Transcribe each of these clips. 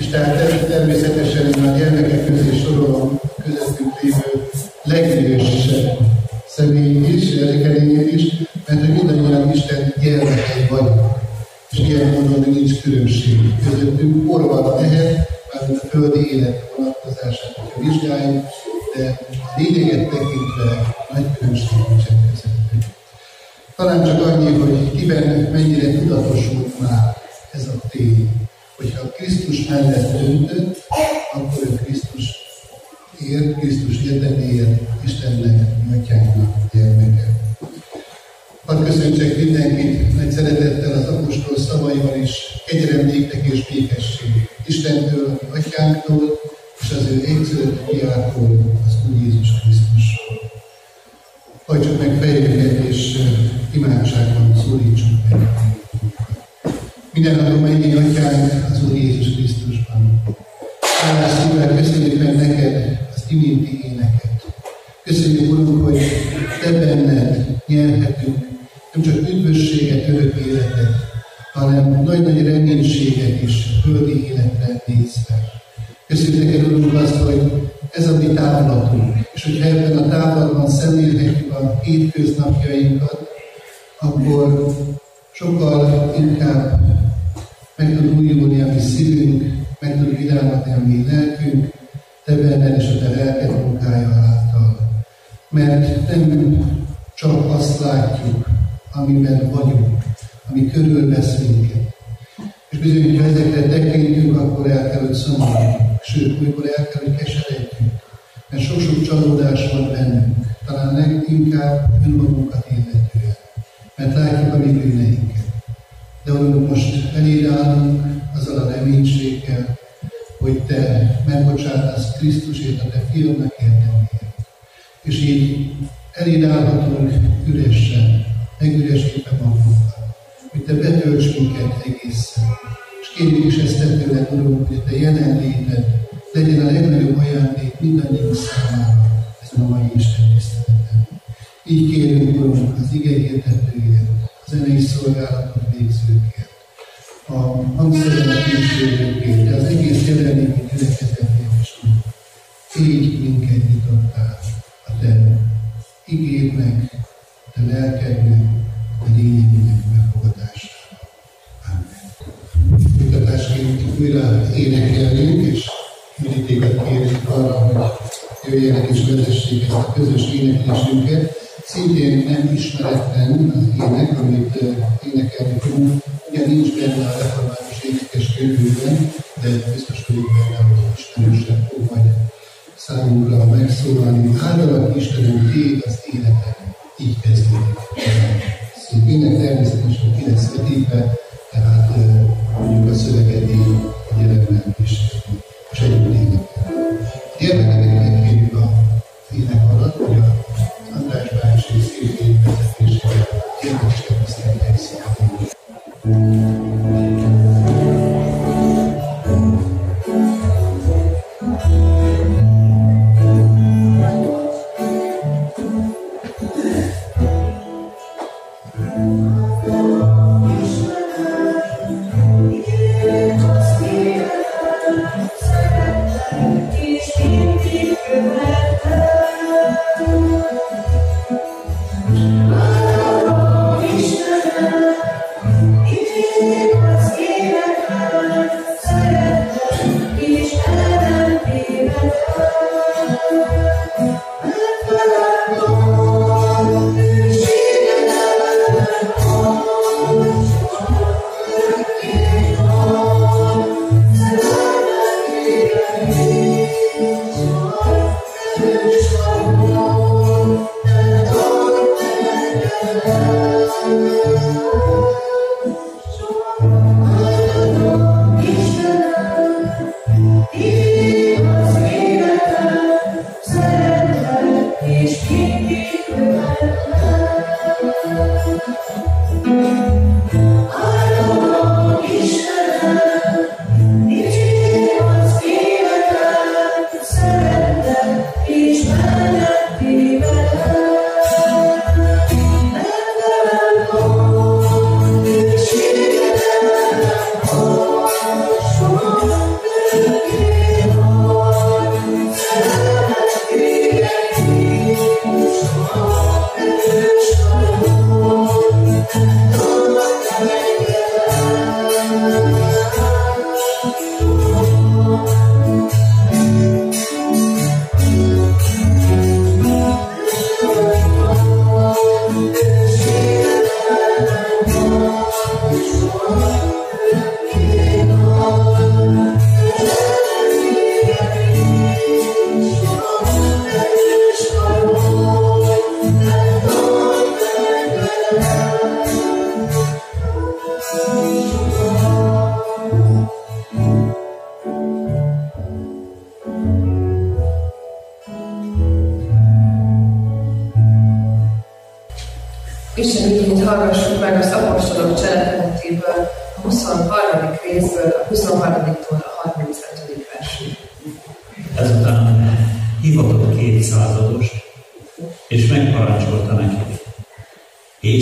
és tehát természetesen én a gyermekek közé sorolom közöttünk lévő legidősebb személy is, gyerekelénél is, mert hogy mindannyian Isten gyermekei vagyunk. És ilyen módon nincs különbség közöttünk. Orva lehet, mármint a földi élet vonatkozását, hogyha vizsgáljuk, de a lényeget tekintve nagy különbség nincsen közöttünk. Talán csak annyi, hogy kiben mennyire tudatosult már ez a tény, hogyha Krisztus mellett döntött, akkor ő Krisztus ért, Krisztus érdeméért Istennek, Atyának gyermeke. Hadd köszöntsek mindenkit nagy szeretettel az apostol szavaival is, kegyelem néktek és békesség. Istentől, Atyánktól, és az ő egyszerűt fiától, az Úr Jézus Krisztusról. Hajtsuk meg fejünket, és imádságban szólítsuk meg. Minden adom mennyi atyánk az Úr Jézus Krisztusban. Hálás szívvel köszönjük meg neked az iménti éneket. Köszönjük, Urunk, hogy Te benned nyerhetünk nem csak üdvösséget, örök életet, hanem nagy-nagy reménységet is földi életre nézve. Köszönjük neked, Urunk, azt, hogy ez a mi távlatunk, és hogyha ebben a távlatban szemlélhetjük a hétköznapjainkat, akkor sokkal inkább meg tud újulni a mi szívünk, meg tud vidámadni a mi lelkünk, te benned és a te lelked munkája által. Mert nem csak azt látjuk, amiben vagyunk, ami körülvesz minket. És bizony, ha ezekre tekintünk, akkor el kell, hogy szomorodjunk. Sőt, olykor el kell, hogy keseredjünk. Mert sok-sok csalódás van bennünk. Talán leginkább önmagunkat illetően. Mert látjuk a mi bűneinket. De Urunk, most eléd állunk azzal a reménységgel, hogy Te megbocsátasz Krisztusért, a Te fiadnak érdemért. És így eléd állhatunk üresen, megüresítve magunkat, hogy Te betölts minket egészen. És kérjük is ezt tőled, Urunk, hogy Te jelenléted legyen a legnagyobb ajándék mindannyiunk számára ezen a mai Isten tiszteleten. Így kérünk, Urunk, az ige hirdetőért, a zenei szolgálatot végzőkért, a hangszerelek kísérőkért, de az egész jelenléti gyülekezetért is, Így minket nyitottál a Te igédnek, a Te lelkednek, a lényegének megfogadására. Amen. Mutatásként újra énekelünk, és mindig kérjük arra, hogy jöjjenek és vezessék ezt a közös éneklésünket. Szintén nem ismeretlen az ének, amit énekelni fogunk, ugye nincs benne a református énekes könyvében, de biztos vagyok benne, hogy ismerősen fog majd számunkra megszólalni. Áldalak Istenem, Tég az életem. Így kezdődik. Ének természetesen ki lesz vetítve, tehát mondjuk a szöveget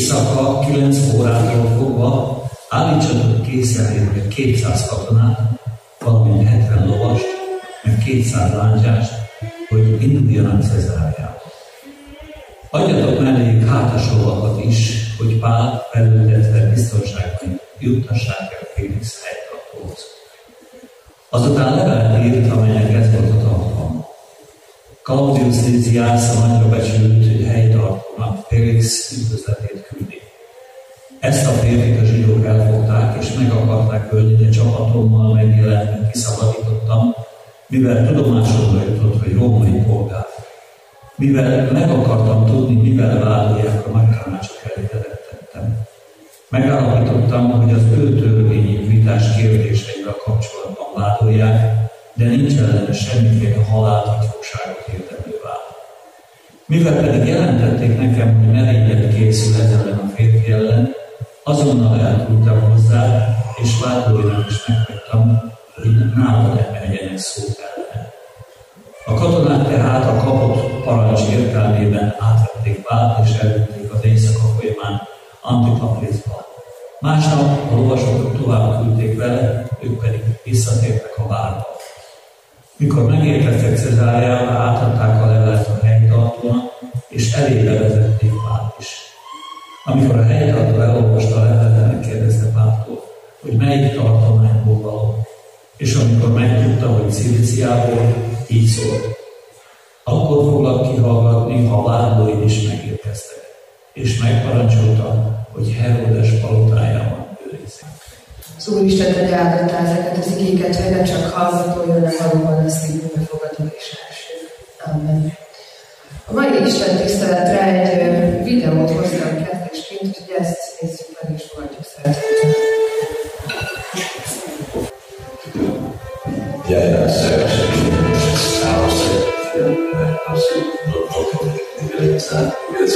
Éjszaka kilenc órától fogva állítsatok készenlétre 200 katonát, valamint 70 lovast, meg 200 lángyást, hogy induljanak Cezáriába. Adjatok melléjük hátasovakat is, hogy Pál felültetve biztonságban juttassák el Félix helytartóhoz. Azután levelet írt, amelynek ez volt a tartalma. Claudius Lysias a nagyra becsült helytartónak Félix üdvözletét küldi. Ezt a férfit a zsidók elfogták, és meg akarták ölni, de csapatommal megjelentve kiszabadítottam, mivel tudomásomra jutott, hogy római polgár mivel meg akartam tudni, mivel vádolják a nagytanácsok elé tettem. Megállapítottam, hogy az ő törvényi vitás kérdéseivel kapcsolatban vádolják, de nincs ellene semmiféle halált vagy fogságot érdemlő vád. Mivel pedig jelentették nekem, hogy merénylet készül ellen a férfi ellen, azonnal elküldtem hozzá, és vádolóinak is meghagytam, hogy nálad emeljenek szót ellen. A katonák tehát a kapott parancs értelmében átvették Pált és elvitték az éjszaka folyamán Antipatrizba. Másnap a lovasok tovább küldték vele, ők pedig visszatértek a várba. Mikor megérkeztek Cezáriába, átadták a levelet a helytartónak, és elébe vezették Pált is. Amikor a helytartó elolvasta a levelet, megkérdezte Páltól, hogy melyik tartományból való. És amikor megtudta, hogy Ciliciából, így szólt, akkor foglak kihallgatni, ha vádlóid is megérkeztek. És megparancsolta, hogy Herodes palotájában őrizzék. Az Úristen te áldott ezeket az igéket, hogy ne csak hallgató jönne valóban lesz így befogadó és első. Amen. A mai Isten tiszteletre egy videót hoztam kezdésként, fogadjuk szeretettel.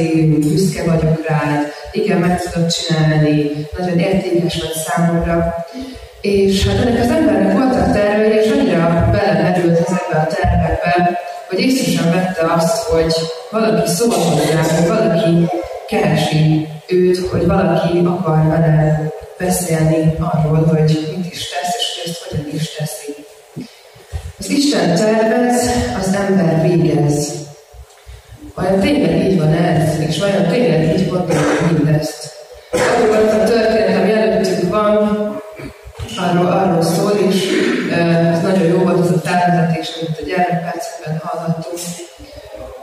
Beszéljünk, büszke vagyok rád, igen, meg tudod csinálni, nagyon értékes vagy számomra. És hát ennek az embernek voltak tervei, és annyira belemerült ezekbe a tervekbe, hogy észre vette azt, hogy valaki szól hozzá, hogy valaki keresi őt, hogy valaki akar vele beszélni arról, hogy mit is tesz, és hogy ezt hogyan is teszi. Az Isten tervez, az ember végez. Vajon tényleg így van ez, és vajon tényleg így gondoljuk mindezt? Akkor a történet, ami előttünk van, arról, arról szól, és ez nagyon jó volt az a felvezetés, amit a gyermekpercekben hallhattunk,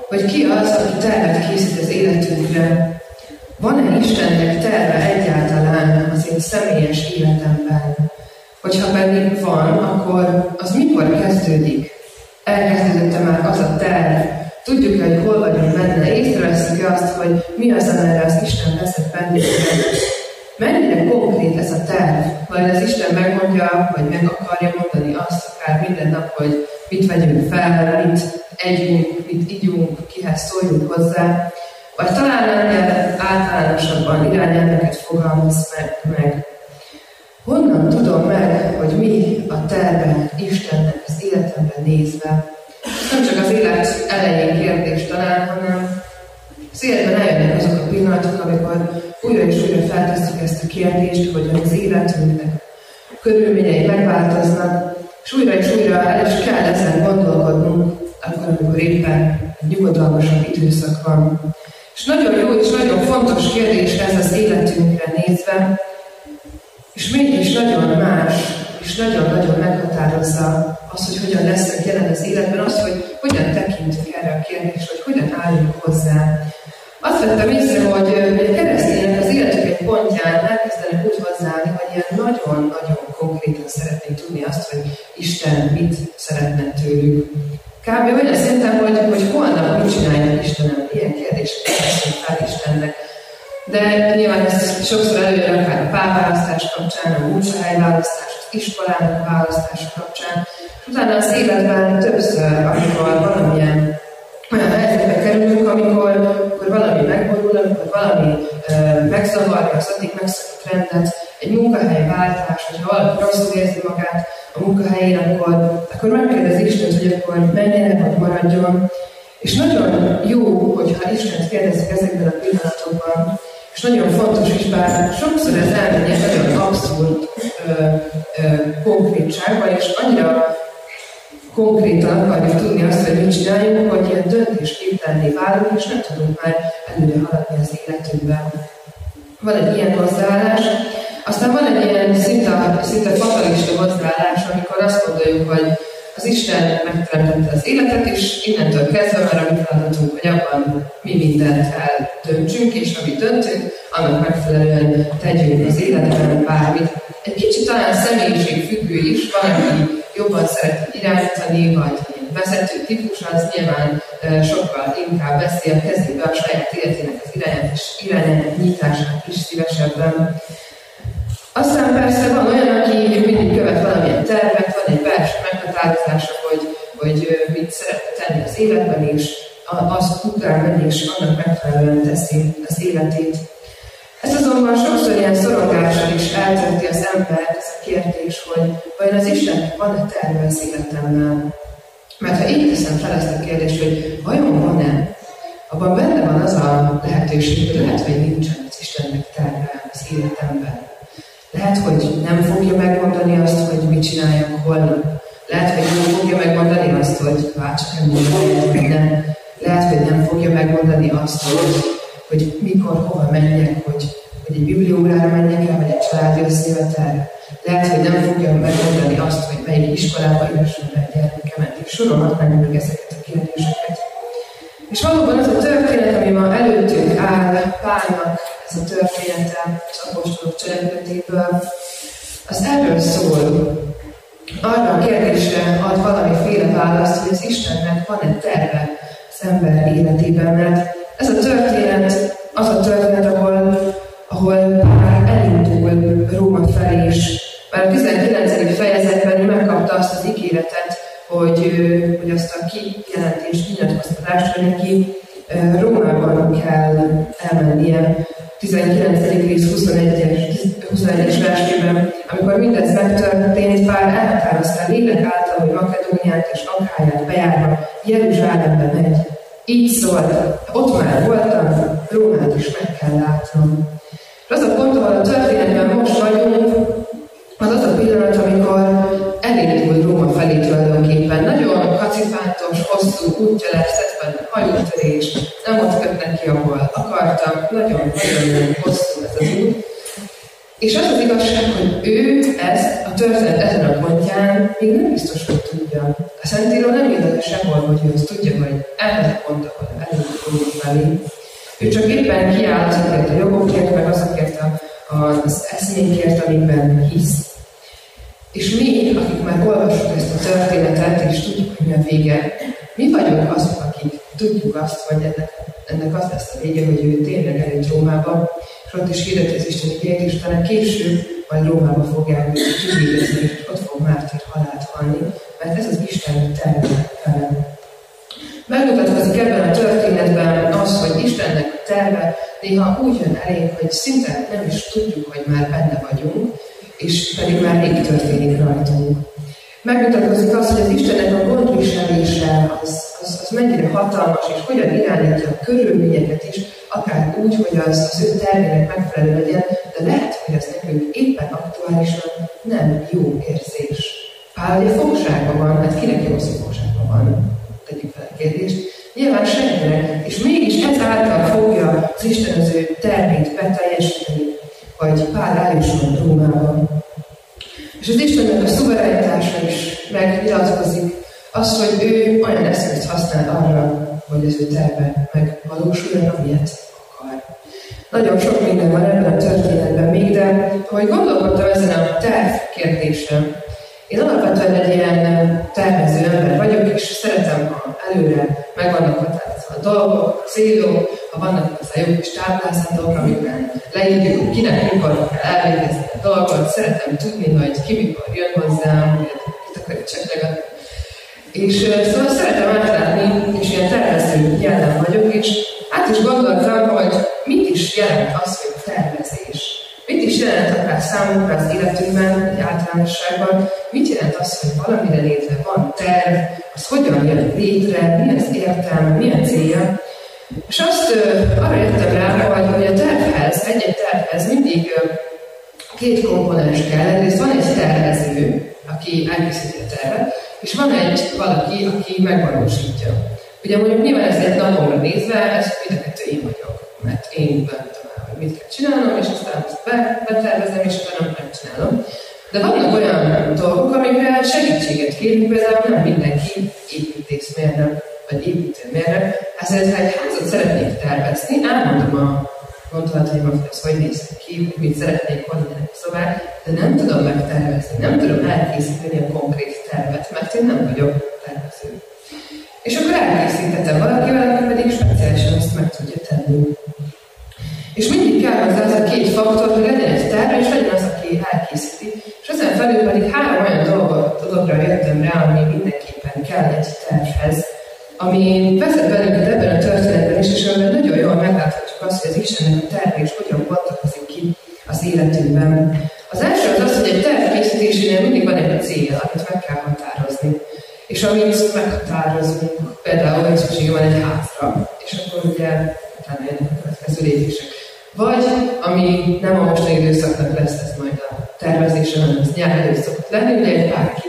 hogy ki az, aki tervet készít az életünkre, van-e Istennek terve egyáltalán az én személyes életemben? Hogyha pedig van, akkor az mikor kezdődik? Elkezdődött már az a terv? Tudjuk hogy hol vagyunk benne? Észreveszünk azt, hogy mi az, amire az Isten vezet bennünket? Mennyire konkrét ez a terv? Vagy az Isten megmondja, vagy meg akarja mondani azt akár minden nap, hogy mit vegyünk fel, mit együnk, mit ígyunk, kihez szóljunk hozzá. Vagy talán ennél általánosabban irányelveket fogalmaz meg. Honnan tudom meg, hogy mi a terve Istennek az életemben nézve? Nem csak az élet elején kérdés talán, hanem az életben eljönnek azok a pillanatok, amikor újra és újra feltesszük ezt a kérdést, hogy az életünknek a körülményei megváltoznak, és újra és újra el is kell ezen gondolkodnunk, akkor, amikor éppen nyugodalmasabb időszak van. És nagyon jó és nagyon fontos kérdés ez az életünkre nézve, és mégis nagyon más, és nagyon-nagyon meghatározza az, hogy hogyan leszünk jelen az életben, az, hogy hogyan tekintünk erre a kérdésre, hogy hogyan állunk hozzá. Azt vettem észre, hogy egy keresztények az életük egy pontján elkezdenek úgy hozzáállni, hogy ilyen nagyon-nagyon konkrétan szeretnék tudni azt, hogy Isten mit szeretne tőlük. Kb. olyan szinten, hogy, hogy holnap mit csinálják Istenem, ilyen kérdéseket teszünk fel Istennek. De nyilván ez sokszor előjön akár a párválasztás kapcsán, a munkahelyválasztás, az iskolának a választása kapcsán, utána az életben többször, amikor valamilyen olyan helyzetbe kerülünk, amikor, amikor valami megborul, amikor valami e, megzavarja az addig megszokott rendet, egy munkahelyváltás, hogyha valaki rosszul érzi magát, a munkahelyén, akkor, akkor megkérdezi Isten, hogy akkor menjen vagy maradjon. És nagyon jó, hogyha Isten kérdezik ezekben a pillanatokban, és nagyon fontos is, bár sokszor ez elmegy egy nagyon abszurd ö, ö, konkrétságban, és annyira konkrétan akarjuk tudni azt, hogy mit csináljunk, hogy ilyen döntésképtelenné válunk, és nem tudunk már előre haladni az életünkben. Van egy ilyen hozzáállás, aztán van egy ilyen szinte, szinte fatalista hozzáállás, amikor azt gondoljuk, hogy az Isten megteremtette az életet, és innentől kezdve már a mi feladatunk, hogy abban mi mindent eldöntsünk, és amit döntünk, annak megfelelően tegyünk az életben bármit. Egy kicsit talán személyiség függő is, van, aki jobban szeret irányítani, vagy vezető típus, az nyilván sokkal inkább veszi a kezébe a saját életének az irányát, nyitását is szívesebben. Aztán persze van olyan, aki mindig követ valamilyen tervet, van egy belső meghatározása, hogy, hogy mit szeretne tenni az életben, és azt után menni, és annak megfelelően teszi az életét. Ez azonban sokszor ilyen szorongással is eltölti az ember ez a kérdés, hogy vajon az Istennek van-e terve az életemmel? Mert ha így teszem fel ezt a kérdést, hogy vajon van-e, abban benne van az a lehetőség, hogy lehet, hogy nincsen az Istennek terve az életemben. Lehet, hogy nem fogja megmondani azt, hogy mit csináljak holnap. Lehet, hogy nem fogja megmondani azt, hogy csak hogy nem. Lehet, hogy nem fogja megmondani azt, hogy, hogy mikor, hova menjek, hogy, hogy egy bibliórára menjek el, vagy egy családi összejövetelre. Lehet, hogy nem fogja megmondani azt, hogy melyik iskolába jössön be a gyermekemet, és sorolhatnánk meg ezeket a kérdéseket. És valóban az a történet, ami ma előttünk áll Pálnak, ez a története az apostolok cselekedetéből, az erről szól. Arra a kérdésre ad valamiféle választ, hogy az Istennek van-e terve az ember életében, mert ez a történet az a történet, ahol, ahol már elindul Róma felé is. Mert a 19. fejezetben megkapta azt az ígéretet, hogy, hogy azt a kijelentést, nyilatkoztatást, hogy neki Rómában kell elmennie. 19. rész 21-es, 21 versében, amikor mindez megtörtént, Pál elhatározta a lélek által, hogy Makedóniát és Akáját bejárva Jeruzsálembe megy. Így szólt, ott már voltam, Rómát is meg kell látnom. Az a pont, ahol a történetben most vagyunk, az az a pillanat, amikor elindul Róma felé tulajdonképpen. Nagyon kacifántos, hosszú ez van hajótörés, nem ott kötnek ki, ahol akartak, nagyon-nagyon hosszú ez az út. És az az igazság, hogy ő ezt a történet ezen a pontján még nem biztos, hogy tudja. A Szentíró nem írta sehol, hogy ő azt tudja, hogy ez a pont, ahol elindul felé. Ő csak éppen kiáll azokért a jogokért, meg azokért a, az eszmékért, amikben hisz. És mi, akik már olvasjuk ezt a történetet, és tudjuk, hogy mi a vége, mi vagyunk azok, akik tudjuk azt, hogy ennek, ennek az lesz a vége, hogy ő tényleg eljött Rómába, és ott is hirdeti az Isten igényét, és talán később majd Rómába fogják kivégezni, és ott fog mártír halált halni, mert ez az Isten terve vele. Megmutatkozik ebben a történetben az, hogy Istennek a terve néha úgy jön elénk, hogy szinte nem is tudjuk, hogy már benne vagyunk, és pedig már rég történik rajtunk. Megmutatkozik az, hogy az Istennek a gondviselése az, az, az mennyire hatalmas, és hogyan irányítja a körülményeket is, akár úgy, hogy az, az ő tervének megfelelő legyen, de lehet, hogy ez nekünk éppen aktuálisan nem jó érzés. Pál ugye fogságban van, hát kinek jó hogy fogságban van? Tegyük fel a kérdést. Nyilván senkinek, és mégis ezáltal fogja az Isten az ő tervét beteljesíteni, hogy Pál eljusson Rómában. És az Istennek a szuverenitása is megnyilatkozik, az, hogy ő olyan eszközt használ arra, hogy az ő terve megvalósuljon, amilyet akar. Nagyon sok minden van ebben a történetben még, de ahogy gondolkodtam ezen a terv kérdésen, én alapvetően egy ilyen tervező ember vagyok, és szeretem, ha előre meg vannak határozva a dolgok, a célok, ha vannak a jó kis táblázatok, amikben leírjuk, kinek mikor kell elvégezni a dolgot, szeretem tudni, hogy ki mikor jön hozzám, kit akarja cseklegetni. És szóval szeretem átlátni, és ilyen tervező jellem vagyok, és át is gondoltam, hogy mit is jelent az, hogy tervezés. Mit is jelent akár számunkra az életünkben, egy általánosságban, mit jelent az, hogy valamire létre van terv, az hogyan jön létre, mi az értelme, mi a célja. És azt arra jöttem rá, hogy, hogy a tervhez, egy-egy tervhez mindig két komponens kell. Egyrészt van egy tervező, aki elkészíti a tervet, és van egy valaki, aki megvalósítja. Ugye mondjuk nyilván ez egy napomra nézve, ez mind a kettő én vagyok, mert én mit kell csinálnom, és aztán azt be, betervezem, és utána megcsinálom. De vannak olyan dolgok, amikre segítséget kérünk, például nem mindenki építészmérnök vagy építőmérnök. Ezért, ha egy házat szeretnék tervezni, elmondom a gondolataimat, hogy ez hogy néz ki, hogy mit szeretnék mondani a szobát, de nem tudom megtervezni, nem tudom elkészíteni a konkrét tervet, mert én nem vagyok tervező. És akkor elkészítettem valakivel, aki pedig speciálisan ezt meg tudja tenni. És mindig kell hozzá az a két faktor, hogy legyen egy terve, és legyen az, aki elkészíti. És ezen felül pedig három olyan dolgot, dologra jöttem rá, ami mindenképpen kell egy tervhez, ami vezet bennünket ebben a történetben is, és amiben nagyon jól megláthatjuk azt, hogy az Istennek a terve és hogyan bontakozik ki az életünkben. Az első az az, hogy egy terv készítésénél mindig van egy cél, amit meg kell határozni. És amit meghatározunk, Cadê o Dev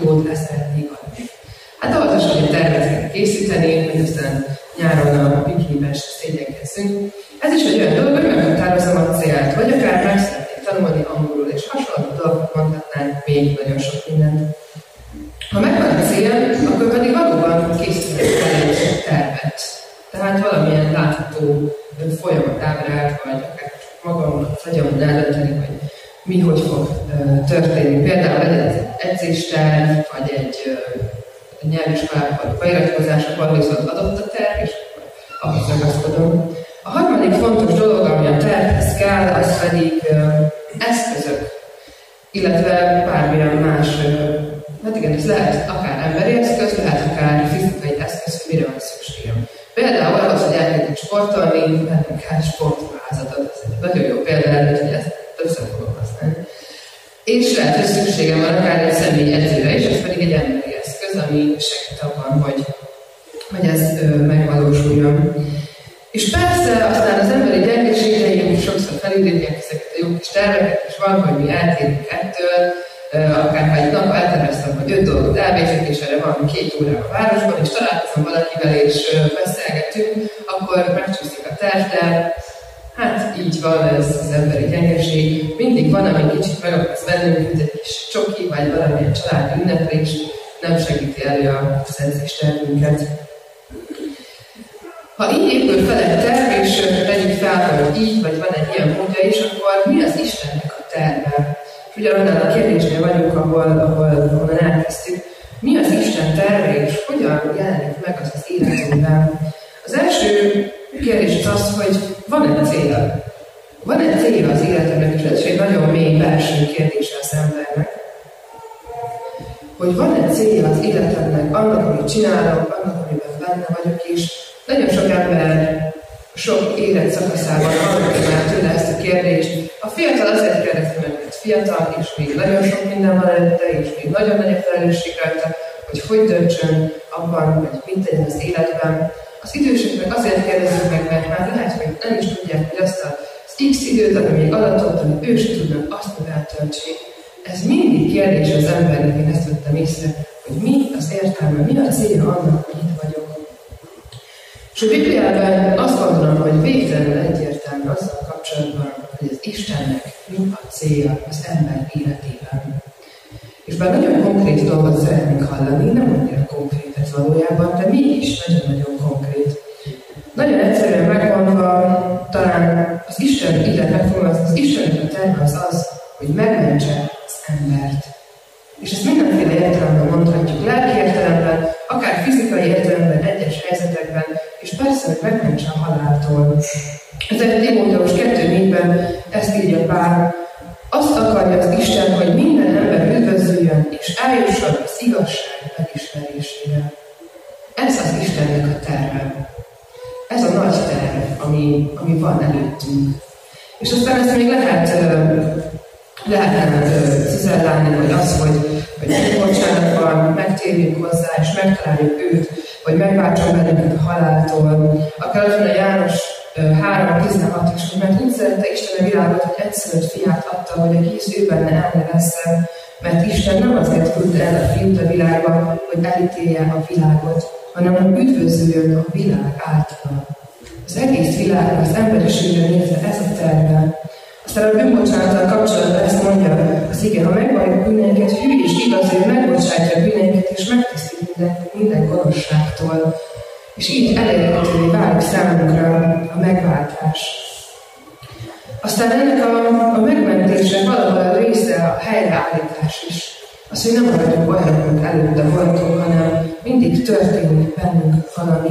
hogy ez megvalósuljon. És persze aztán az emberi gyengeségeink sokszor felidézják ezeket a jó kis terveket, és van, hogy mi eltérünk ettől, akár egy nap elterveztem, hogy öt dolgot elvégzek, és erre van két óra a városban, és találkozom valakivel, és beszélgetünk, akkor megcsúszik a terv, de hát így van ez az emberi gyengeség. Mindig van, ami kicsit meg akarsz bennünk, mint egy kis csoki, vagy valamilyen családi ünneplés, nem segíti elő a tervünket. Ha így épül fel egy terv, és tegyük fel, hogy így, vagy van egy ilyen módja is, akkor mi az Istennek a terve? Ugye annál a kérdésnél vagyunk, ahol, ahol, ahol elkezdtük. Mi az Isten terve, és hogyan jelenik meg az az életünkben? Az első kérdés az az, hogy van-e cél? Van-e cél az életemnek, és ez egy nagyon mély belső kérdése az embernek. Hogy van-e cél az életemnek, annak, amit csinálok, annak, amiben benne vagyok, és nagyon sok ember sok élet szakaszában hallgatja már tőle ezt a kérdést. A fiatal azért kérdezi meg, mert fiatal, és még nagyon sok minden van előtte, és még nagyon nagy a felelősség rajta, hogy hogy döntsön abban, hogy mit tegyen az életben. Az idősek meg azért kérdezik meg, mert már lehet, hogy nem is tudják, hogy azt az X időt, ami még adatot, amit ő sem tudnak, azt meg eltöltsék. Ez mindig kérdés az embernek, én ezt vettem észre, hogy mi az értelme, mi a célja annak, hogy itt vagyok. És a Bibliában azt gondolom, hogy végtelenül egyértelmű azzal kapcsolatban, hogy az Istennek mi a célja az ember életében. És bár nagyon konkrét dolgot szeretnénk hallani, nem annyira konkrét ez valójában, de mégis nagyon-nagyon konkrét. Nagyon egyszerűen megmondva, talán az Isten ide megfogalmaz, az Istennek a terve az az, hogy megmentse az embert. És ezt mindenféle értelemben mondhatjuk, lelki értelemben, akár fizikai értelemben, egyes helyzetekben, és persze, hogy megmentse a haláltól. Ez egy Timóteus 2.4-ben ezt írja Pál, azt akarja az Isten, hogy minden ember üdvözüljön, és eljusson az igazság megismerésére. Ez az Istennek a terve. Ez a nagy terv, ami, ami van előttünk. És aztán ezt még lehet, lehetne cizellálni, hogy az, hogy, hogy bocsánat van, megtérjünk hozzá, és megtaláljuk őt, hogy megváltson bennünket haláltól. A János 3.16 is, hogy mert úgy szerette Isten a világot, hogy egyszerűt fiát adta, hogy a kész ő benne el ne veszem, mert Isten nem azért küldte el a fiút a világba, hogy elítélje a világot, hanem hogy üdvözüljön a világ által. Az egész világra, az emberiségre nézve ez a terve. Aztán a bűnbocsánattal kapcsolatban ezt mondja az igen, ha megvalljuk bűneinket, hű és igaz, hogy megbocsátja bűneinket, és megtisztít minden, minden gonoszságtól. És így elérhetővé válik számunkra a megváltás. Aztán ennek a, a megmentésnek valahol a része a helyreállítás is. Az, hogy nem maradjunk olyan, mint előtte voltunk, hanem mindig történik bennünk valami.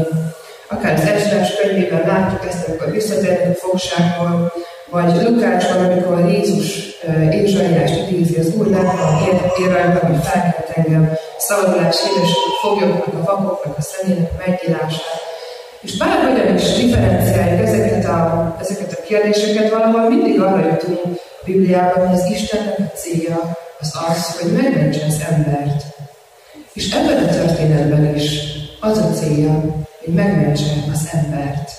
Akár az Esdás könyvében látjuk ezt, amikor visszatérnek a fogságból, vagy Lukácsban, amikor Jézus Ézsaiást idézi, az Úr látva ér rajta, hogy felkelt engem, szabadulás híres foglyoknak, a vakoknak, a személynek megnyilását. És bárhogyan is differenciáljuk ezeket a, ezeket a kérdéseket, valahol mindig arra jutunk a Bibliában, hogy az Istennek a célja az az, hogy megmentse az embert. És ebben a történetben is az a célja, hogy megmentse az embert.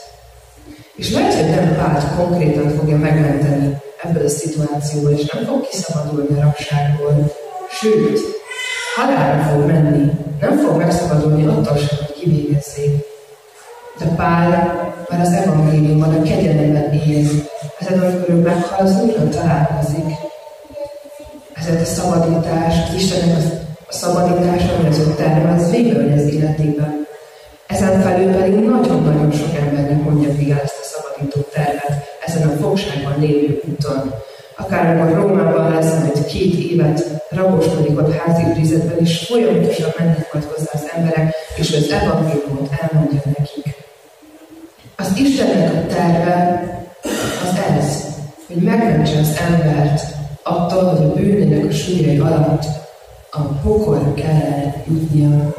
És lehet, hogy nem Pált konkrétan fogja megmenteni ebből a szituációból, és nem fog kiszabadulni a rakságból. Sőt, halálra fog menni, nem fog megszabadulni attól sem, hogy kivégezzék. De Pál már az evangéliumban a kegyelemben él. Ezért, amikor ő meghal, az újra találkozik. Ezért a szabadítás, az Istennek a szabadítás, ami az ő terve, az végül az életében. Ezen felül pedig nagyon-nagyon sok embernek mondja végig a szabadító tervet ezen a fogságban lévő úton. Akár amikor Rómában lesz majd két évet raboskodik ott házi őrizetben, és folyamatosan mennek majd hozzá az emberek, és az evangéliumot elmondja nekik. Az Istennek a terve az ez, hogy megmentse az embert attól, hogy a bűnének a súlyai alatt a pokol kellene jutnia.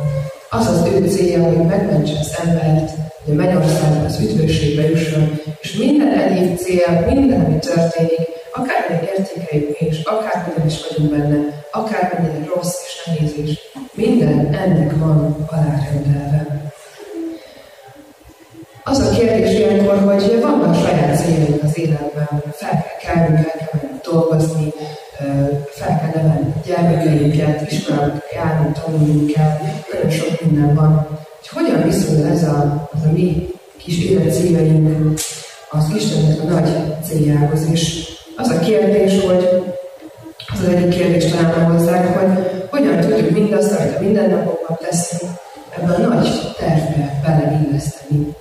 Az az ő célja, hogy megmentse az embert, hogy a mennyországban az üdvösségbe jusson, és minden egyéb cél, minden, ami történik, akármilyen értékeljük és akármilyen is vagyunk benne, akármennyire rossz és nehéz is, minden ennek van alárendelve. Az a kérdés ilyenkor, hogy vannak saját céljaink az életben, fel kell kelni, fel kell dolgozni, fel kell nevelni gyermekeinket, iskolába kell járni, tanulnunk kell, nagyon sok minden van. Hogy hogyan viszonyul ez a, az a mi kis élet céljaink az Istennek a nagy céljához is. Az a kérdés, hogy az egyik kérdés talán hozzák, hogy hogyan tudjuk mindazt, amit a mindennapokban teszünk, ebben a nagy tervbe beleilleszteni.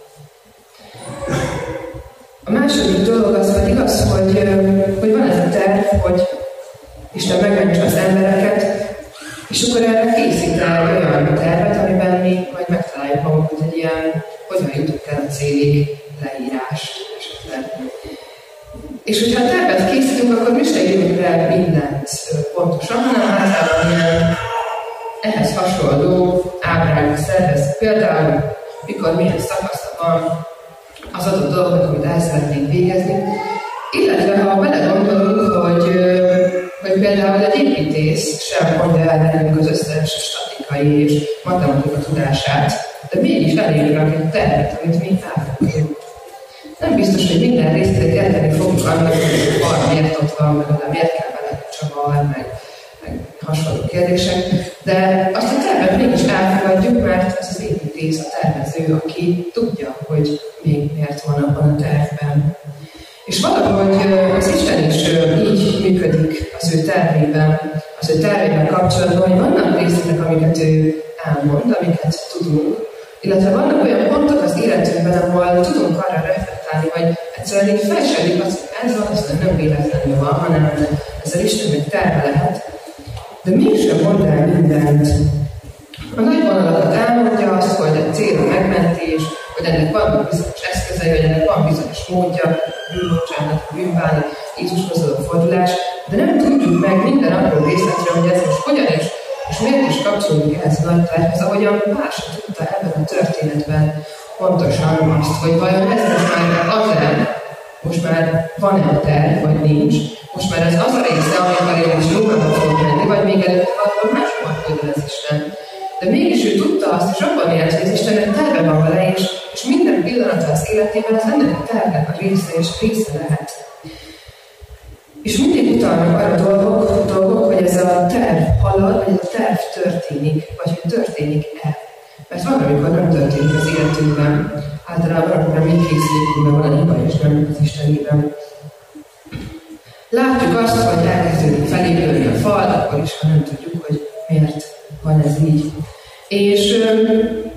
A második dolog az pedig az, hogy, hogy van ez a terv, hogy Isten megmentse az embereket, és akkor erre készít el olyan tervet, célig leírás esetleg. És hogyha a tervet készítünk, akkor mi se írjuk le mindent pontosan, hanem általában ilyen ehhez hasonló ábrákat szervez. Például, mikor milyen szakasza van, az adott dolgot, amit el szeretnénk végezni. Illetve ha belegondolunk, hogy, hogy például egy építész sem mondja el nekünk az összes statikai és matematika tudását, de mégis elérünk egy tervet, amit mi elfogadunk. Nem biztos, hogy minden részét érteni fogjuk annak, hogy bar miért ott van, oda miért kell vele csavar, meg, meg hasonló kérdések, de azt a tervet mégis elfogadjuk, mert ez az építész, a tervező, aki tudja, hogy még miért van abban a tervben. És valahogy az Isten is így működik az ő tervében, az ő tervében kapcsolatban, hogy vannak részletek, amiket ő elmond, amiket tudunk, illetve vannak olyan pontok az életünkben, ahol tudunk arra reflektálni, vagy egyszerűen így felsedik az, hogy ez valószínűleg nem véletlenül van, hanem ezzel Istennek terve lehet, de mégsem mond el mindent. A nagy vonalakat elmondja azt, hogy a cél a megmentés, hogy ennek van bizonyos eszközei, hogy ennek van bizonyos módja, bűnbocsánat, bűnbánat, Jézushoz a fordulás, de nem tudjuk meg minden apró részletre, hogy ez most hogyan is, és miért is kapcsolódik ehhez a nagy tervhez, ahogyan más tudta ebben a történetben pontosan azt, hogy vajon ez most már az-e, most már van-e a terv, vagy nincs, most már ez az a része, amikor én is jobban fogok menni, vagy még előtt valahol máshol küld az Isten. De mégis ő tudta azt, és abban élt, hogy az Istennek terve van vele, és, és minden pillanata az életében az ennek a tervnek a része és része lehet. És mindig utalnak arra dolgok, dolgok, hogy ez a terv halad, vagy ez a terv történik, vagy hogy történik-e. Mert van, amikor nem történik az életünkben. Általában akkor mi készülünk, van a hiba, és nem az Istenében. Látjuk azt, hogy elkezdődik felépülni a fal, akkor is, ha nem tudjuk, hogy miért van ez így. És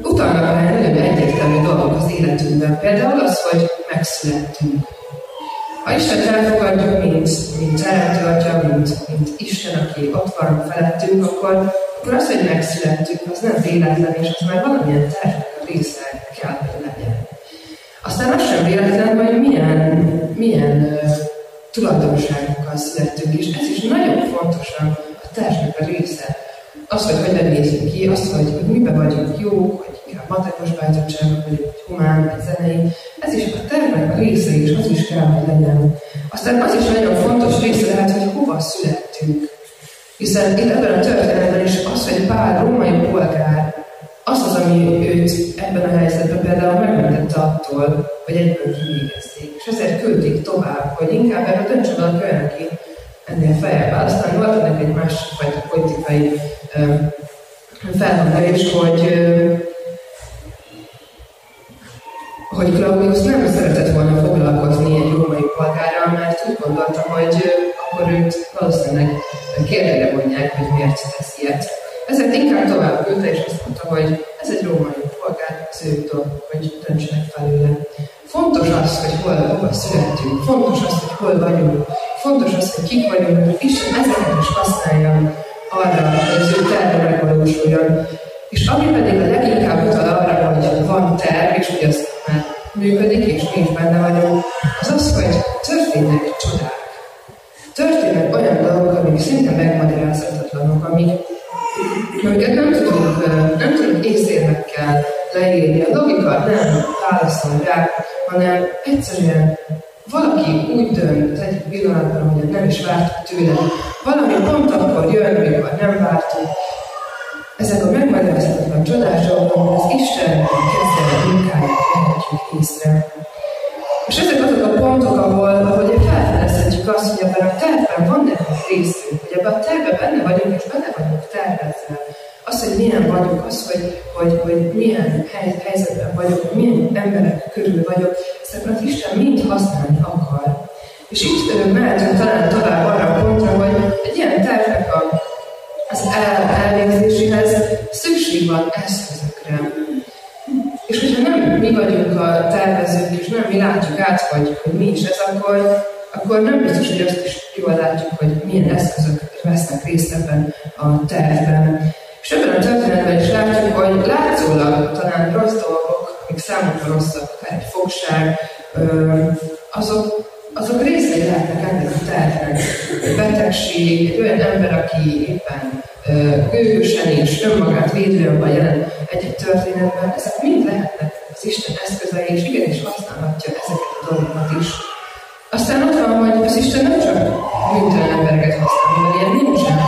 utalnak rá nagyon egyértelmű dolgok az életünkben. Például az, hogy megszülettünk. Ha Isten elfogadjuk, mint, mint teremtő atya, mint, mint Isten, aki ott van felettünk, akkor, akkor az, hogy megszülettünk, az nem véletlen, és az már valamilyen tervnek a része kell, hogy legyen. Aztán az sem véletlen, hogy milyen, milyen uh, tulajdonságokkal születtünk, és ez is nagyon fontosan a tervnek a része az, hogy hogyan nézünk ki, az, hogy, hogy miben vagyunk jók, hogy matekos vagyunk, vagy humán, vagy zenei, ez is a tervnek a része is, az is kell, hogy legyen. Aztán az is nagyon fontos része lehet, hogy hova születtünk. Hiszen itt ebben a történetben is az, hogy pár római polgár, az az, ami őt ebben a helyzetben például megmentette attól, hogy egyből kivégezték. És ezért küldték tovább, hogy inkább erről valaki olyan, aki ennél feljebb. Aztán volt ennek egy másfajta politikai felhangelés, hogy hogy Claudius nem szeretett volna foglalkozni egy római polgárral, mert úgy gondolta, hogy akkor őt valószínűleg kérdőre mondják, hogy miért tesz ilyet. Ezért inkább tovább küldte, és azt mondta, hogy ez egy római polgár, az ő dolgok, hogy döntsenek felőle. Fontos az, hogy hol, hova születtünk, fontos az, hogy hol vagyunk, fontos az, hogy kik vagyunk, hogy Isten ezeket is használja arra, hogy az ő terve megvalósuljon. És ami pedig a leginkább utal arra, hogy van terv, és hogy az már működik, és is benne vagyunk, az az, hogy történnek csodák. Történnek olyan dolgok, amik szinte megmagyarázhatatlanok, amik, amiket nem tudunk, nem tudunk észérvekkel leírni. A logika nem válaszol rá, hanem egyszerűen valaki úgy dönt egy pillanatban, hogy nem is vártuk tőle. Valami pont akkor jön, amikor nem vártuk. Ezek a megmagyarázhatatlan csodás dolgok, az Isten kezdve a munkáját vehetjük észre. És ezek azok a pontok, ahol, ahol felfedezhetjük azt, hogy ebben a tervben van nekünk részünk, hogy ebben a tervben benne vagyunk, és benne vagyunk tervezve. Az, hogy milyen vagyok, az, hogy, hogy, hogy milyen helyzetben vagyok, milyen emberek körül vagyok, ezeket az Isten mind használni akar. És itt mehetünk talán tovább arra a pontra, hogy egy ilyen tervnek a, az el, elvégzéséhez szükség van eszközökre. És hogyha nem mi vagyunk a tervezők, és nem mi látjuk át, hogy, hogy mi is ez, akkor, akkor nem biztos, hogy azt is jól látjuk, hogy milyen eszközök vesznek részt ebben a tervben. És ebben a történetben is látjuk, hogy látszólag talán rossz dolgok, amik számunkra rosszak, akár egy fogság, azok, azok részei lehetnek ennek a tervnek. Betegség, olyan ember, aki éppen gőgösen és önmagát védően van jelen egy-egy történetben, ezek mind lehetnek az Isten eszközei, és igenis használhatja ezeket a dolgokat is. Aztán ott van, hogy az Isten nem csak bűntelen embereket használ, mert ilyen nincsen,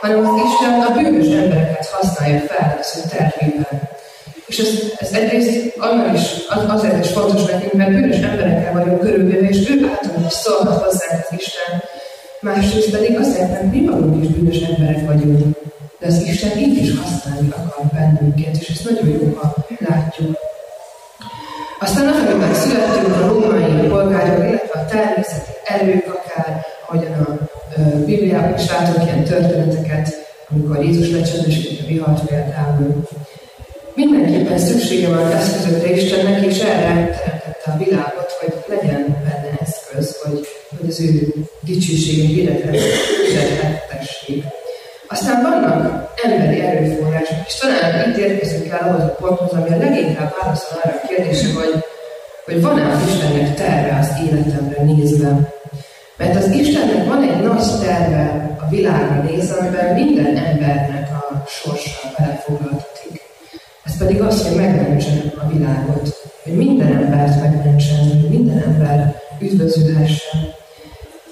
hanem az Isten a bűnös embereket használja fel az ő tervében. És ez, ez egyrészt annak is, az, azért is fontos nekünk, mert bűnös emberekkel vagyunk körülvéve, és ő által is szólhat hozzánk az Isten. Másrészt pedig azért, mert mi magunk is bűnös emberek vagyunk. De az Isten így is használni akar bennünket, és ezt nagyon jó, ha látjuk. Aztán az, amikor születtünk a római polgárok, illetve a természeti erők, akár ahogyan a Bibliában is látunk ilyen történeteket, amikor Jézus lecsendesült a vihart például. Mindenképpen szüksége van eszközökre Istennek, és erre teremtette a világot, hogy legyen benne eszköz, hogy, hogy az ő dicsőségét hirdethessék. Aztán vannak emberi erőforrások, és talán itt érkezünk el ahhoz a ponthoz, ami a leginkább válaszol arra a kérdésre, hogy, hogy van-e az Istennek terve az életemre nézve. Mert az Istennek van egy nagy terve a világra nézve, amiben minden embernek a sorsa belefoglaltatik. Ez pedig az, hogy megmentsen a világot, hogy minden embert megmentsen, hogy minden ember üdvözülhessen.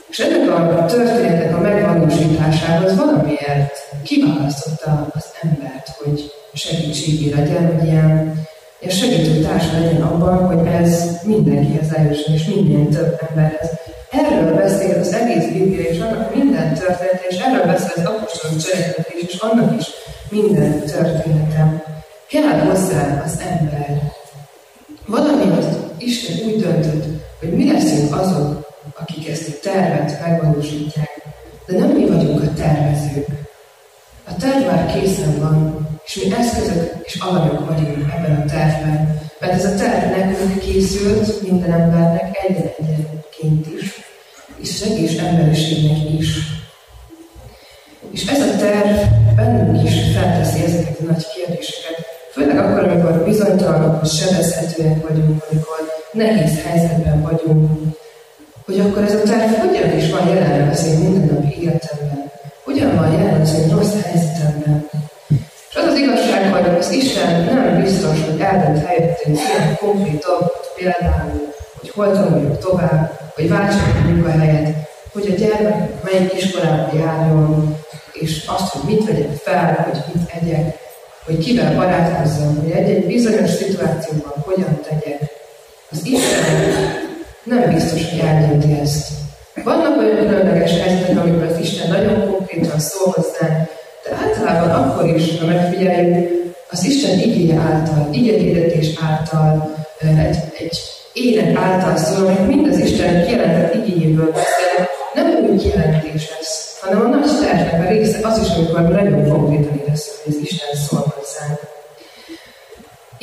És ennek a történetnek a megvalósításához valamiért kiválasztotta az embert, hogy segítségére legyen, hogy ilyen, ilyen segítő társa legyen abban, hogy ez mindenkihez eljusson, és minél több emberhez. Erről beszél az egész Biblia, és annak minden története, és erről beszél az apostolok cselekedete is, és annak is minden története. Kell hozzá az ember. Valamiért Isten úgy döntött, hogy mi leszünk azok, akik ezt a tervet megvalósítják, de nem mi vagyunk a tervezők. A terv már készen van, és mi eszközök és alanyok vagyunk ebben a tervben, mert ez a terv nekünk készült minden embernek egyen-egyenként is, és az egész emberiségnek is. És ez a terv bennünk is felteszi ezeket a nagy kérdéseket, főleg akkor, amikor bizonytalanok, sebezhetőek vagyunk, amikor nehéz helyzetben vagyunk, hogy akkor ez a terv hogyan is van jelen az én mindennapi életemben, hogyan van jelen az én rossz helyzetemben. És az az igazság, hogy az Isten nem biztos, hogy eldönt helyettünk ilyen konkrét dolgokat, például, hogy hol tanuljunk tovább, hogy váltsanak a munkahelyet, hogy a gyermek melyik iskolába járjon, és azt, hogy mit vegyek fel, hogy mit egyek, hogy kivel barátkozzam, hogy egy-egy bizonyos szituációban hogyan tegyek. Az Isten nem biztos, hogy eldönti ezt. Vannak olyan különleges helyzetek, amikor az Isten nagyon konkrétan szól hozzánk, de általában akkor is, ha megfigyeljük, az Isten igéje által, igényhirdetés által, egy, egy élet által szól, amit mind az Isten kijelentett igényéből beszél, nem úgy jelentés lesz, hanem a nagy tervnek a része az is, amikor nagyon konkrétan érezzük, hogy az Isten szól hozzánk.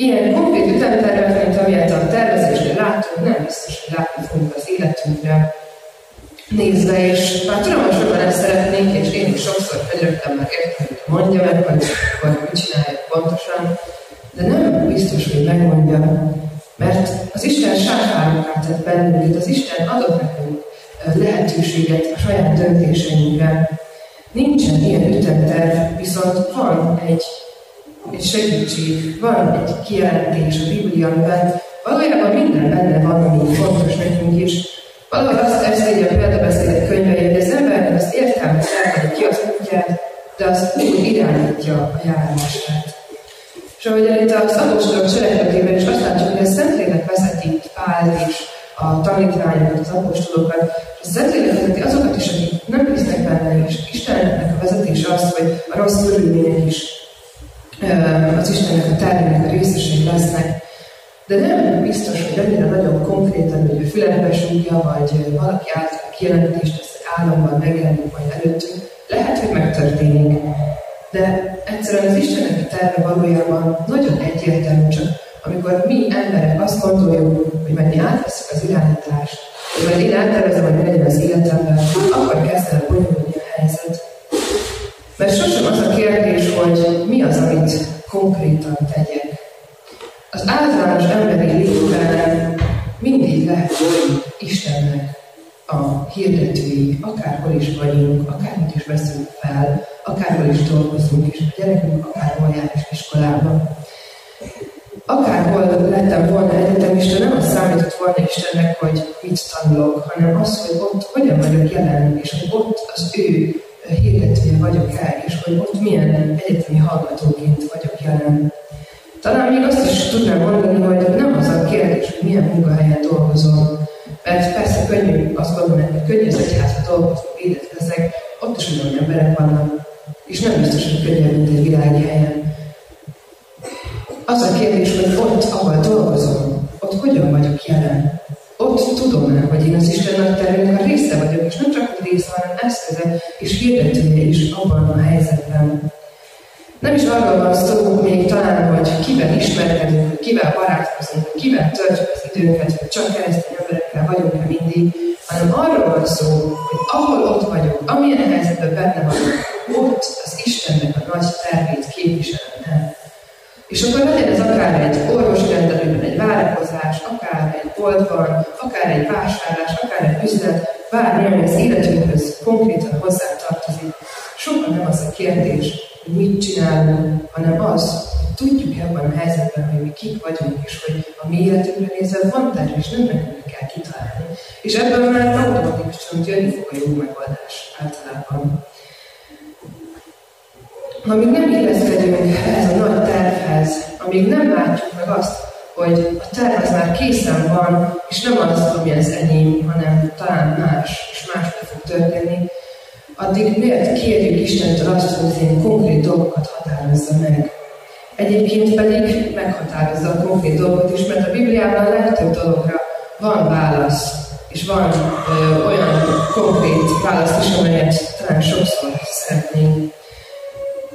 Ilyen konkrét ütemtervet, mint amilyet a tervezésnél látunk, nem biztos, hogy látni fogunk az életünkre nézve, és már tudom, hogy sokan ezt szeretnénk, és én is sokszor fegyögtem meg értem, hogy mondja meg, hogy akkor mit csinálják pontosan, de nem biztos, hogy megmondja, mert az Isten sáfárokká tett bennünket, az Isten adott nekünk lehetőséget a saját döntéseinkre. Nincsen ilyen ütemterv, viszont van egy, egy segítség, van egy kijelentés a Bibliában, valójában minden benne van, ami fontos nekünk is. Valahogy azt írja a példabeszédek könyvei, hogy az embernek az értelmet elmegy ki az útját, de az úgy irányítja a járását. És ahogy itt az apostolok cselekedetében is azt látjuk, hogy a Szentlélek vezeti Pál és a tanítványokat, az apostolokat, és a Szentlélek vezeti azokat is, akik nem hisznek benne, és Istennek a vezetése az, hogy a rossz körülmények is az Istennek a tervének a részesei lesznek. De nem biztos, hogy annyira nagyon konkrétan, hogy a fülembe súgja, vagy valaki által kijelenítést tesz álomban megjelenik majd előttünk. Lehet, hogy megtörténik. De egyszerűen az Istennek a terve valójában nagyon egyértelmű, csak amikor mi emberek azt gondoljuk, hogy majd mi átveszünk az irányítást, hogy majd én eltervezem, hogy legyen az életemben, akkor kezd el bonyolulni a helyzet. Sosem az a kérdés, hogy mi az, amit konkrétan tegyek. Az általános emberi létben mindig lehet Istennek a hirdetői, akárhol is vagyunk, akármit is veszünk fel, akárhol is dolgozunk, és a gyerekünk akárhol jár is iskolában. Akárhol lettem volna egyetemista, nem az számított volna Istennek, hogy mit tanulok, hanem az, hogy ott hogyan vagyok jelen, és hogy ott az ő hirdetője vagyok el, és hogy ott milyen egyetemi hallgatóként vagyok jelen. Talán még azt is tudnám mondani, hogy nem az a kérdés, hogy milyen munkahelyen dolgozom, mert persze könnyű azt gondolni, hogy könnyű az egyházat dolgozni, védett leszek, ott is ugyanúgy emberek vannak, és nem biztos, hogy könnyebb, mint egy világi helyen. Az a kérdés, hogy ott, ahol dolgozom, ott hogyan vagyok jelen? Ott tudom-e, hogy én az Isten nagy a része vagyok, és nem csak része, hanem eszköze és hirdetője is abban a helyzetben. Nem is arról van szó még talán, hogy kivel ismerkedünk, kivel barátkozunk, kivel töltjük az időnket, hogy csak keresztény emberekkel vagyunk-e mindig, hanem arról van szó, hogy ahol ott vagyok, amilyen helyzetben benne vagyok, ott az Istennek a nagy tervét képviselem el. És akkor legyen ez akár egy orvosi rendelőben egy várakozás, akár egy boltban, akár egy vásárlás, akár egy üzlet, bármi, ami az életünkhöz konkrétan hozzá tartozik. Sokan nem az a kérdés, hogy mit csinálunk, hanem az, hogy tudjuk ebben a helyzetben, hogy mi kik vagyunk, és hogy a mi életünkre nézve van terv, és nem nekünk kell kitalálni. És ebben már automatikusan jönni fog a jó megoldás általában. Amíg nem illeszkedünk ehhez a nagy tervhez, amíg nem látjuk meg azt, hogy a terv az már készen van, és nem az, ami az enyém, hanem talán más, és máshogy fog történni, addig miért kérjük Istentől azt, hogy az én konkrét dolgokat határozza meg. Egyébként pedig meghatározza a konkrét dolgot is, mert a Bibliában a legtöbb dologra van válasz, és van ö, olyan konkrét válasz is, amelyet talán sokszor szeretnénk.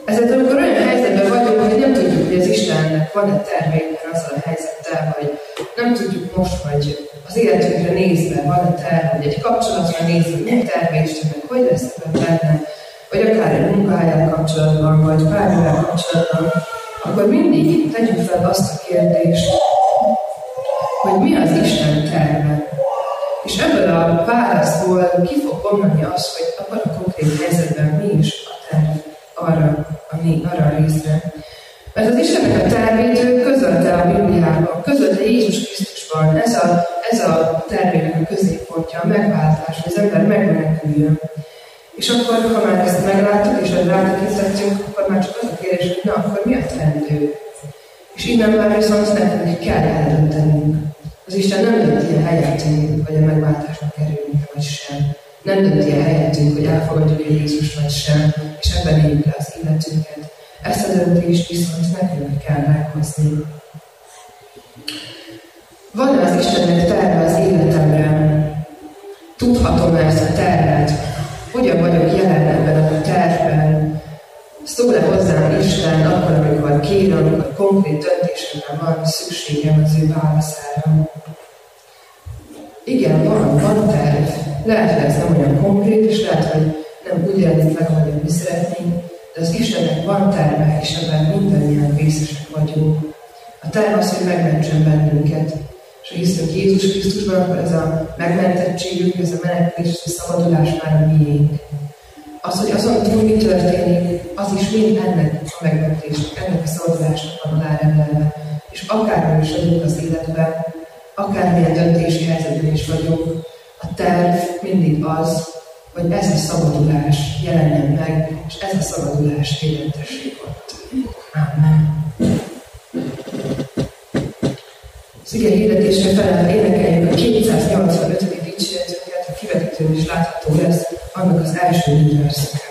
Ezért amikor olyan helyzetben vagyunk, hogy nem tudjuk, hogy az Istennek van-e tervében azzal a helyzettel, vagy nem tudjuk most, hogy az életünkre nézve van-e terv, vagy egy kapcsolatra nézve, mi terve Istennek, hogy lesz ebben benne, vagy akár egy munkájával kapcsolatban, vagy bármivel kapcsolatban, akkor mindig tegyük fel azt a kérdést, hogy mi az Isten terve. És ebből a válaszból ki fog vonani az, hogy abban a konkrét helyzetben mi is a terv arra, ami, arra a részre. Mert az Istennek a közölte a Bibliában, közölte Jézus Krisztusban. Ez a, ez a tervének a középpontja, a megváltás, hogy az ember megmeneküljön. És akkor, ha már ezt megláttuk, és ezt rátekintettünk, akkor már csak az a kérdés, hogy na, akkor mi a teendő? És innen már viszont nekünk kell eldöntenünk. Az Isten nem dönti a helyettünk, hogy a megváltásnak az Istennek terve az életemre? Tudhatom ezt a tervet? Hogyan vagyok jelen ebben a tervben? Szól-e hozzám Isten akkor, amikor kérem, amikor konkrét döntésemre van szükségem az ő válaszára? Igen, van, van terv. Lehet, hogy ez nem olyan konkrét, és lehet, hogy nem úgy jelenik meg, ahogy mi szeretnénk, de az Istennek van terve, és ebben mindannyian részesek vagyunk. A terv az, hogy megmentsen bennünket. És hiszünk Jézus Krisztusban, akkor ez a megmentettségünk, ez a menekülés, ez a szabadulás már a miénk. Az, hogy azon túl mi történik, az is mind ennek a megmentésnek, ennek a szabadulásnak van alárendelve. És akárhol is vagyunk az életben, akármilyen döntési helyzetben is vagyunk, a terv mindig az, hogy ez a szabadulás jelenjen meg, és ez a szabadulás életesség ott. Amen. Az ige hirdetésre felel énekeljük a 285. dicséretünket, a kivetítőn is látható lesz annak az első verszak.